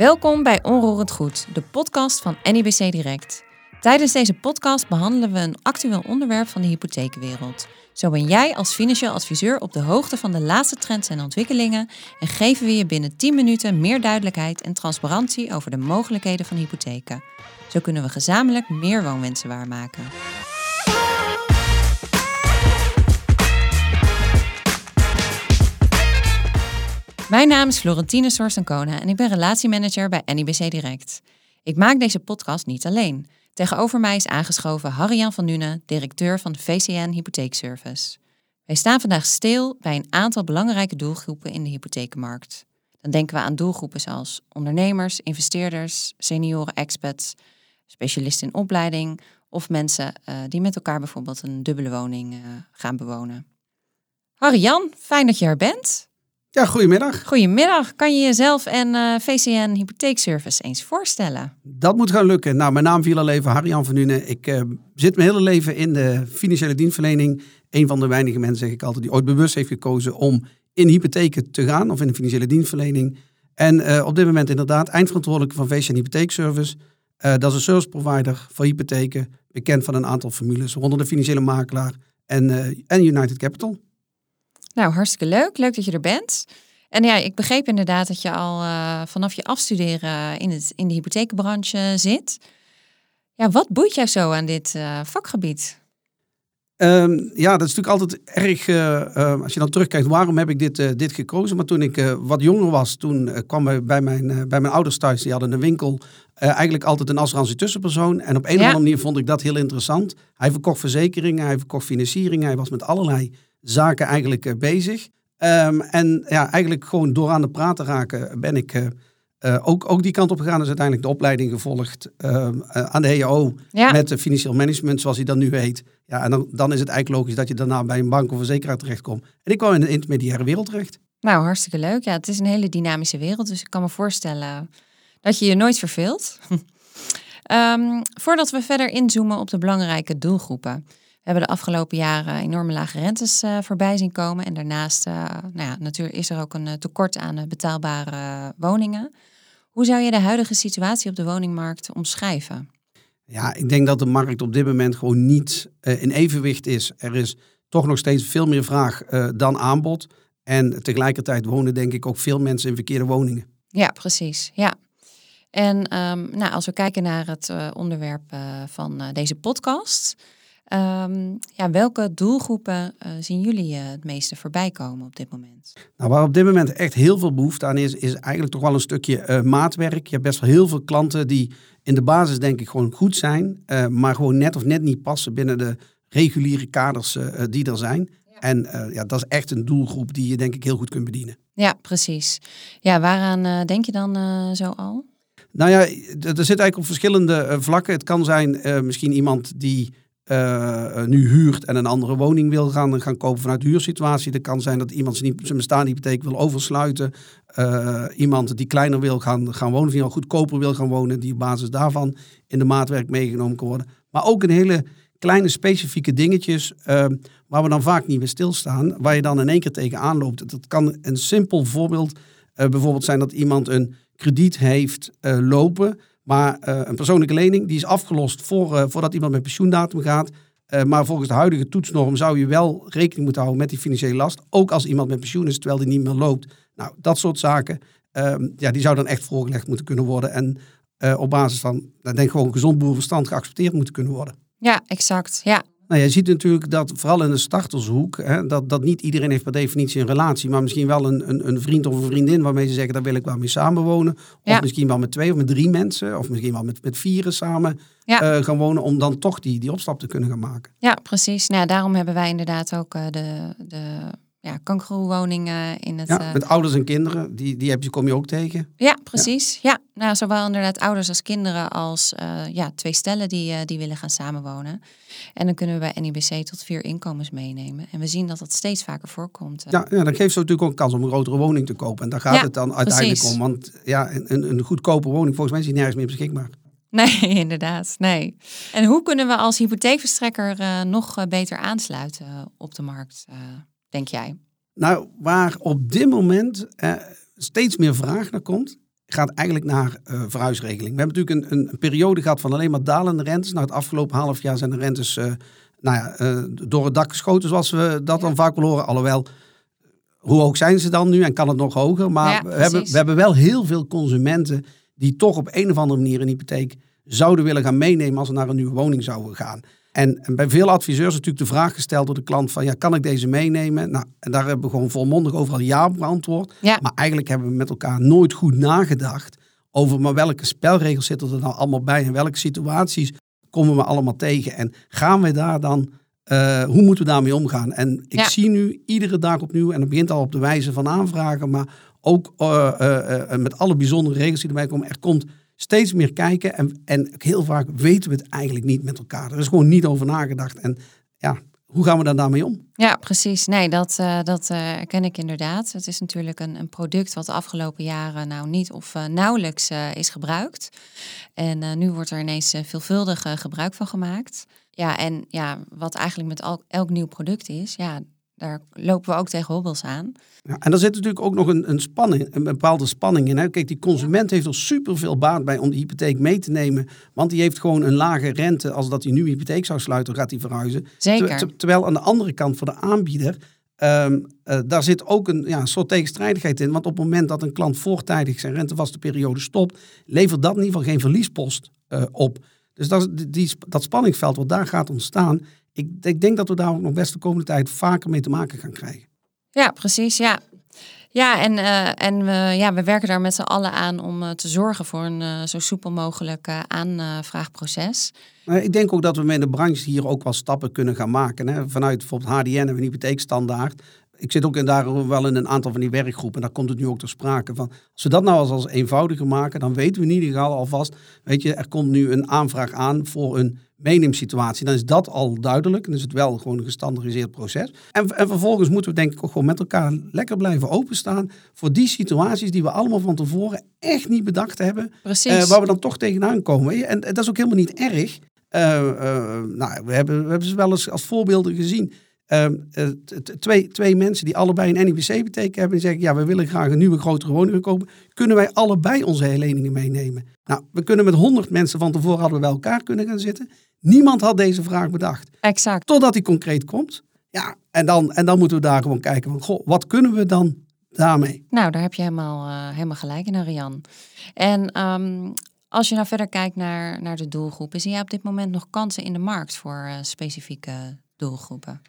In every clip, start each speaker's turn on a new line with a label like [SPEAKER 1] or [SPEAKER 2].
[SPEAKER 1] Welkom bij Onroerend Goed, de podcast van NIBC Direct. Tijdens deze podcast behandelen we een actueel onderwerp van de hypotheekwereld. Zo ben jij als financieel adviseur op de hoogte van de laatste trends en ontwikkelingen en geven we je binnen 10 minuten meer duidelijkheid en transparantie over de mogelijkheden van hypotheken. Zo kunnen we gezamenlijk meer woonwensen waarmaken. Mijn naam is Florentine Sorstenkona en ik ben relatiemanager bij NIBC Direct. Ik maak deze podcast niet alleen. Tegenover mij is aangeschoven Harry-Jan van Nuenen, directeur van VCN Hypotheekservice. Wij staan vandaag stil bij een aantal belangrijke doelgroepen in de hypotheekmarkt. Dan denken we aan doelgroepen zoals ondernemers, investeerders, senioren, expats, specialisten in opleiding of mensen uh, die met elkaar bijvoorbeeld een dubbele woning uh, gaan bewonen. Harry-Jan, fijn dat je er bent.
[SPEAKER 2] Ja, goedemiddag.
[SPEAKER 1] Goedemiddag. Kan je jezelf en uh, VCN Hypotheekservice eens voorstellen?
[SPEAKER 2] Dat moet gaan lukken. Nou, mijn naam viel al even, Harry-Jan van Nuenen. Ik uh, zit mijn hele leven in de financiële dienstverlening. Een van de weinige mensen, zeg ik altijd, die ooit bewust heeft gekozen om in hypotheken te gaan of in de financiële dienstverlening. En uh, op dit moment inderdaad eindverantwoordelijke van VCN Hypotheekservice. dat is een service provider voor hypotheken, bekend van een aantal formules, rondom de financiële makelaar en, en United Capital.
[SPEAKER 1] Nou, hartstikke leuk. Leuk dat je er bent. En ja, ik begreep inderdaad dat je al uh, vanaf je afstuderen in, het, in de hypotheekbranche zit. Ja, wat boeit jou zo aan dit uh, vakgebied?
[SPEAKER 2] Um, ja, dat is natuurlijk altijd erg, uh, als je dan terugkijkt, waarom heb ik dit, dit gekozen? Maar toen ik wat jonger was, toen kwam bij, bij, mijn, bij mijn ouders thuis, die hadden een winkel, eigenlijk altijd een assurantie tussenpersoon. En op een ja. of andere manier vond ik dat heel interessant. Hij verkocht verzekeringen, hij verkocht financiering, hij was met allerlei zaken eigenlijk uh, bezig. Um, en ja, eigenlijk gewoon door aan de praat te raken ben ik uh, uh, ook, ook die kant op gegaan. Dus uiteindelijk de opleiding gevolgd aan de HEO ja. met financieel management, zoals hij dat nu heet. Ja, en dan, dan is het eigenlijk logisch dat je daarna bij een bank of verzekeraar terechtkomt. En ik kwam in de intermediaire wereld terecht.
[SPEAKER 1] Nou, hartstikke leuk. Ja, het is een hele dynamische wereld, dus ik kan me voorstellen dat je je nooit verveelt. um, voordat we verder inzoomen op de belangrijke doelgroepen. We hebben de afgelopen jaren enorme lage rentes uh, voorbij zien komen. En daarnaast uh, nou ja, natuurlijk is er ook een tekort aan betaalbare woningen. Hoe zou je de huidige situatie op de woningmarkt omschrijven?
[SPEAKER 2] Ja, ik denk dat de markt op dit moment gewoon niet uh, in evenwicht is. Er is toch nog steeds veel meer vraag dan aanbod. En tegelijkertijd wonen denk ik ook veel mensen in verkeerde woningen.
[SPEAKER 1] Ja, precies. Ja. En um, nou, als we kijken naar het onderwerp van deze podcast... Um, ja, welke doelgroepen uh, zien jullie uh, het meeste voorbij komen op dit moment?
[SPEAKER 2] Nou, waar op dit moment echt heel veel behoefte aan is, is eigenlijk toch wel een stukje uh, maatwerk. Je hebt best wel heel veel klanten die in de basis denk ik gewoon goed zijn, maar gewoon net of net niet passen binnen de reguliere kaders die er zijn. Ja. En ja, dat is echt een doelgroep die je denk ik heel goed kunt bedienen.
[SPEAKER 1] Ja, precies. Ja, waaraan denk je dan zo al?
[SPEAKER 2] Nou ja, er zit eigenlijk op verschillende vlakken. Het kan zijn misschien iemand die uh, nu huurt en een andere woning wil gaan, gaan kopen vanuit huursituatie. Het kan zijn dat iemand zijn, zijn bestaande hypotheek wil oversluiten. Uh, iemand die kleiner wil gaan, gaan wonen, of die al goedkoper wil gaan wonen, die op basis daarvan in de maatwerk meegenomen kan worden. Maar ook een hele kleine specifieke dingetjes uh, waar we dan vaak niet bij stilstaan, waar je dan in één keer tegenaan loopt. Dat kan een simpel voorbeeld bijvoorbeeld zijn dat iemand een krediet heeft lopen maar uh, een persoonlijke lening die is afgelost voor, uh, voordat iemand met pensioendatum gaat. Uh, maar volgens de huidige toetsnorm zou je wel rekening moeten houden met die financiële last. Ook als iemand met pensioen is terwijl die niet meer loopt. Nou, dat soort zaken, ehm, ja, die zou dan echt voorgelegd moeten kunnen worden. En op basis van, dan denk ik gewoon gezond boerenverstand geaccepteerd moeten kunnen worden.
[SPEAKER 1] Ja, exact. Ja,
[SPEAKER 2] nou, je ziet natuurlijk dat vooral in de startershoek, hè, dat, dat niet iedereen heeft per definitie een relatie, maar misschien wel een, een, een vriend of een vriendin waarmee ze zeggen, daar wil ik wel mee samenwonen. Of misschien wel met twee of met drie mensen, of misschien wel met, met vieren samen ja. uh, gaan wonen, om dan toch die, die opstap te kunnen gaan maken.
[SPEAKER 1] Ja, precies. Nou, daarom hebben wij inderdaad ook uh, de, de ja, kangeroewoningen in het...
[SPEAKER 2] Ja, met ouders en kinderen, die, die heb je, kom je ook tegen.
[SPEAKER 1] Ja, precies. Ja. ja. nou, zowel inderdaad ouders als kinderen als uh, ja, twee stellen die, uh, die willen gaan samenwonen. En dan kunnen we bij NIBC tot vier inkomens meenemen. En we zien dat dat steeds vaker voorkomt.
[SPEAKER 2] Ja, ja dan geeft ze natuurlijk ook een kans om een grotere woning te kopen. En daar gaat het dan uiteindelijk precies. om. Want ja, een, een goedkope woning volgens mij is die nergens meer beschikbaar.
[SPEAKER 1] Nee, inderdaad. Nee. En hoe kunnen we als hypotheekverstrekker nog beter aansluiten op de markt? Denk jij?
[SPEAKER 2] Nou, waar op dit moment eh, steeds meer vraag naar komt, gaat eigenlijk naar uh, verhuisregeling. We hebben natuurlijk een, een, periode gehad van alleen maar dalende rentes. Nou, het afgelopen half jaar zijn de rentes uh, nou ja, uh, door het dak geschoten, zoals we dat dan vaak wel horen. Alhoewel, hoe hoog zijn ze dan nu en kan het nog hoger? Maar
[SPEAKER 1] Ja,
[SPEAKER 2] we, hebben, we hebben wel heel veel consumenten die toch op een of andere manier een hypotheek zouden willen gaan meenemen als ze naar een nieuwe woning zouden gaan. En, en bij veel adviseurs is natuurlijk de vraag gesteld door de klant van ja, kan ik deze meenemen? Nou, en daar hebben we gewoon volmondig overal ja op beantwoord.
[SPEAKER 1] Ja.
[SPEAKER 2] Maar eigenlijk hebben we met elkaar nooit goed nagedacht over maar welke spelregels zitten er nou allemaal bij en welke situaties komen we allemaal tegen en gaan we daar dan, eh, hoe moeten we daarmee omgaan? En ik
[SPEAKER 1] Ja.
[SPEAKER 2] zie nu iedere dag opnieuw, en dat begint al op de wijze van aanvragen, maar ook eh, eh, met alle bijzondere regels die erbij komen, er komt steeds meer kijken en, en heel vaak weten we het eigenlijk niet met elkaar. Er is gewoon niet over nagedacht en ja, hoe gaan we daar daarmee om?
[SPEAKER 1] Ja, precies. Nee, dat, eh, dat eh, herken ik inderdaad. Het is natuurlijk een, een product wat de afgelopen jaren nou niet of eh, nauwelijks is gebruikt. En nu wordt er ineens veelvuldig gebruik van gemaakt. Ja, en ja, wat eigenlijk met elk nieuw product is, ja, daar lopen we ook tegen hobbels aan.
[SPEAKER 2] Ja, en daar zit natuurlijk ook nog een, een spanning, een bepaalde spanning in. Hè? Kijk, die consument heeft er superveel baat bij om die hypotheek mee te nemen. Want die heeft gewoon een lage rente. Als dat hij nu hypotheek zou sluiten, gaat hij verhuizen.
[SPEAKER 1] Zeker.
[SPEAKER 2] Ter- ter- terwijl aan de andere kant voor de aanbieder, eh, daar zit ook een, ja, een soort tegenstrijdigheid in. Want op het moment dat een klant voortijdig zijn rentevaste periode stopt, levert dat in ieder geval geen verliespost eh, op. Dus dat, die, dat spanningsveld wat daar gaat ontstaan, ik, ik denk dat we daar ook nog best de komende tijd vaker mee te maken gaan krijgen.
[SPEAKER 1] Ja, precies. Ja, ja en, eh, en we, ja, we werken daar met z'n allen aan om eh, te zorgen voor een eh, zo soepel mogelijk aanvraagproces.
[SPEAKER 2] Maar ik denk ook dat we met de branche hier ook wel stappen kunnen gaan maken. Hè? Vanuit bijvoorbeeld HDN en een hypotheekstandaard. Ik zit ook in daar wel in een aantal van die werkgroepen. En daar komt het nu ook ter sprake van. Als we dat nou als, als eenvoudiger maken, dan weten we in ieder geval alvast. Weet je, er komt nu een aanvraag aan voor een meeneemsituatie. Dan is dat al duidelijk. Dan is het wel gewoon een gestandardiseerd proces. En, en vervolgens moeten we denk ik ook gewoon met elkaar lekker blijven openstaan. Voor die situaties die we allemaal van tevoren echt niet bedacht hebben.
[SPEAKER 1] Precies.
[SPEAKER 2] Eh, waar we dan toch tegenaan komen. En, en dat is ook helemaal niet erg. Eh, eh, nou, we, hebben, we hebben ze wel eens als voorbeelden gezien. Ehm, eh, twee, twee mensen die allebei een NIBC-hypotheek hebben en zeggen, ja, we willen graag een nieuwe grotere woning kopen. Kunnen wij allebei onze leningen meenemen? Nou, we kunnen met honderd mensen van tevoren hadden we bij elkaar kunnen gaan zitten. Niemand had deze vraag bedacht.
[SPEAKER 1] exact.
[SPEAKER 2] Totdat die concreet komt. Ja, en dan, en dan moeten we daar gewoon kijken van, goh, wat kunnen we dan daarmee?
[SPEAKER 1] Nou, daar heb je helemaal, eh, helemaal gelijk in, Ariane. En ehm, als je nou verder kijkt naar, naar de doelgroepen, zie jij op dit moment nog kansen in de markt voor eh, specifieke doelgroepen?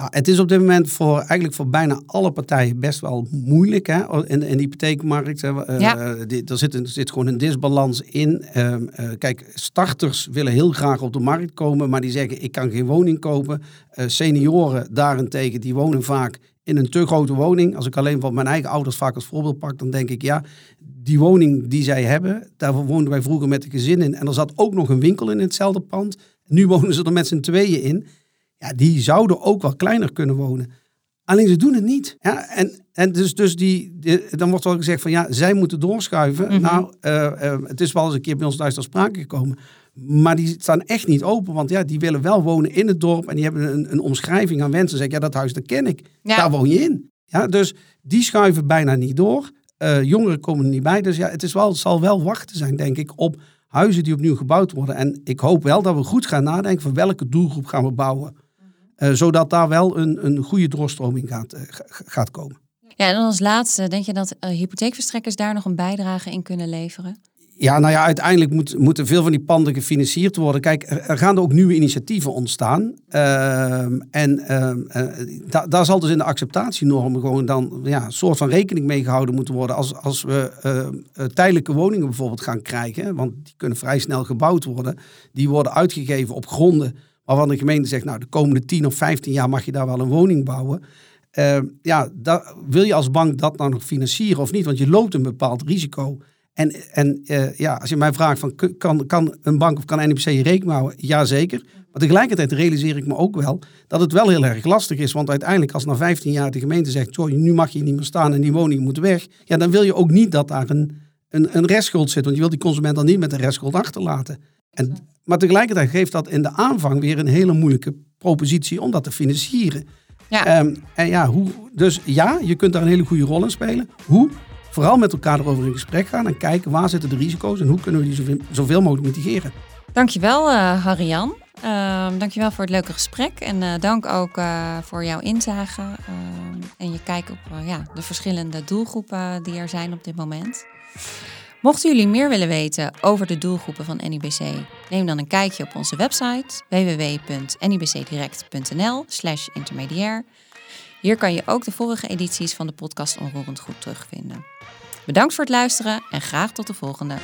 [SPEAKER 2] Ja, het is op dit moment voor, eigenlijk voor bijna alle partijen best wel moeilijk hè? In, in de hypotheekmarkt. Hè? Eh, die- er, zit, een- er zit gewoon een disbalans in. Ehm, eh, kijk, starters willen heel graag op de markt komen, maar die zeggen ik kan geen woning kopen. Eh, senioren daarentegen, die wonen vaak in een te grote woning. Als ik alleen van mijn eigen ouders vaak als voorbeeld pak, dan denk ik ja, die woning die zij hebben, daar woonden wij vroeger met de gezin in. En er zat ook nog een winkel in hetzelfde pand. Nu wonen ze er met z'n tweeën in. Ja, die zouden ook wel kleiner kunnen wonen. Alleen ze doen het niet. Ja, en, en dus, dus die, die- dan wordt wel gezegd van ja, zij moeten doorschuiven.
[SPEAKER 1] Mhm.
[SPEAKER 2] Nou, eh, eh, het is wel eens een keer bij ons thuis ter sprake gekomen. Maar die staan echt niet open. Want ja, die willen wel wonen in het dorp. En die hebben een, een omschrijving aan wensen. Zeg ik, ja, dat huis dat ken ik.
[SPEAKER 1] Ja.
[SPEAKER 2] Daar woon je in. Ja, dus die schuiven bijna niet door. Eh, jongeren komen er niet bij. Dus ja, het, is wel, het zal wel wachten zijn, denk ik, op huizen die opnieuw gebouwd worden. En ik hoop wel dat we goed gaan nadenken van welke doelgroep gaan we bouwen. Eh, zodat daar wel een, een goede doorstroming gaat, eh, ga- gaat komen.
[SPEAKER 1] Ja, en dan als laatste, denk je dat eh, hypotheekverstrekkers daar nog een bijdrage in kunnen leveren?
[SPEAKER 2] Ja, nou ja, uiteindelijk moet, moeten veel van die panden gefinancierd worden. Kijk, er, gaan er ook nieuwe initiatieven ontstaan. Ehm, en da- daar zal dus in de acceptatienormen gewoon dan ja, een soort van rekening mee gehouden moeten worden. Als, als we tijdelijke woningen bijvoorbeeld gaan krijgen, want die kunnen vrij snel gebouwd worden. Die worden uitgegeven op gronden waarvan de gemeente zegt, nou de komende 10 of 15 jaar mag je daar wel een woning bouwen. Ehm, ja, wil je als bank dat nou nog financieren of niet? Want je loopt een bepaald risico. En, en eh, ja, als je mij vraagt van kan, kan een bank of kan NIBC je rekening houden? Jazeker. Maar tegelijkertijd realiseer ik me ook wel dat het wel heel erg lastig is. Want uiteindelijk als na 15 jaar de gemeente zegt, nu mag je niet meer staan en die woning moet weg. Ja, dan wil je ook niet dat daar een, een, een restschuld zit. Want je wilt die consument dan niet met een restschuld achterlaten. En, maar tegelijkertijd geeft dat in de aanvang weer een hele moeilijke propositie om dat te financieren.
[SPEAKER 1] Ja.
[SPEAKER 2] Ehm, en ja, hoe, dus ja, je kunt daar een hele goede rol in spelen. Hoe? vooral met elkaar erover in gesprek gaan en kijken waar zitten de risico's en hoe kunnen we die zoveel, zoveel mogelijk mitigeren.
[SPEAKER 1] Dankjewel, uh, Harry-Jan. Uh, dankjewel voor het leuke gesprek en uh, dank ook uh, voor jouw inzage ehm, en je kijk op ja, de verschillende doelgroepen die er zijn op dit moment. Mochten jullie meer willen weten over de doelgroepen van NIBC, neem dan een kijkje op onze website www.nibcdirect.nl/intermediair. Hier kan je ook de vorige edities van de podcast Onroerend Goed terugvinden. Bedankt voor het luisteren en graag tot de volgende.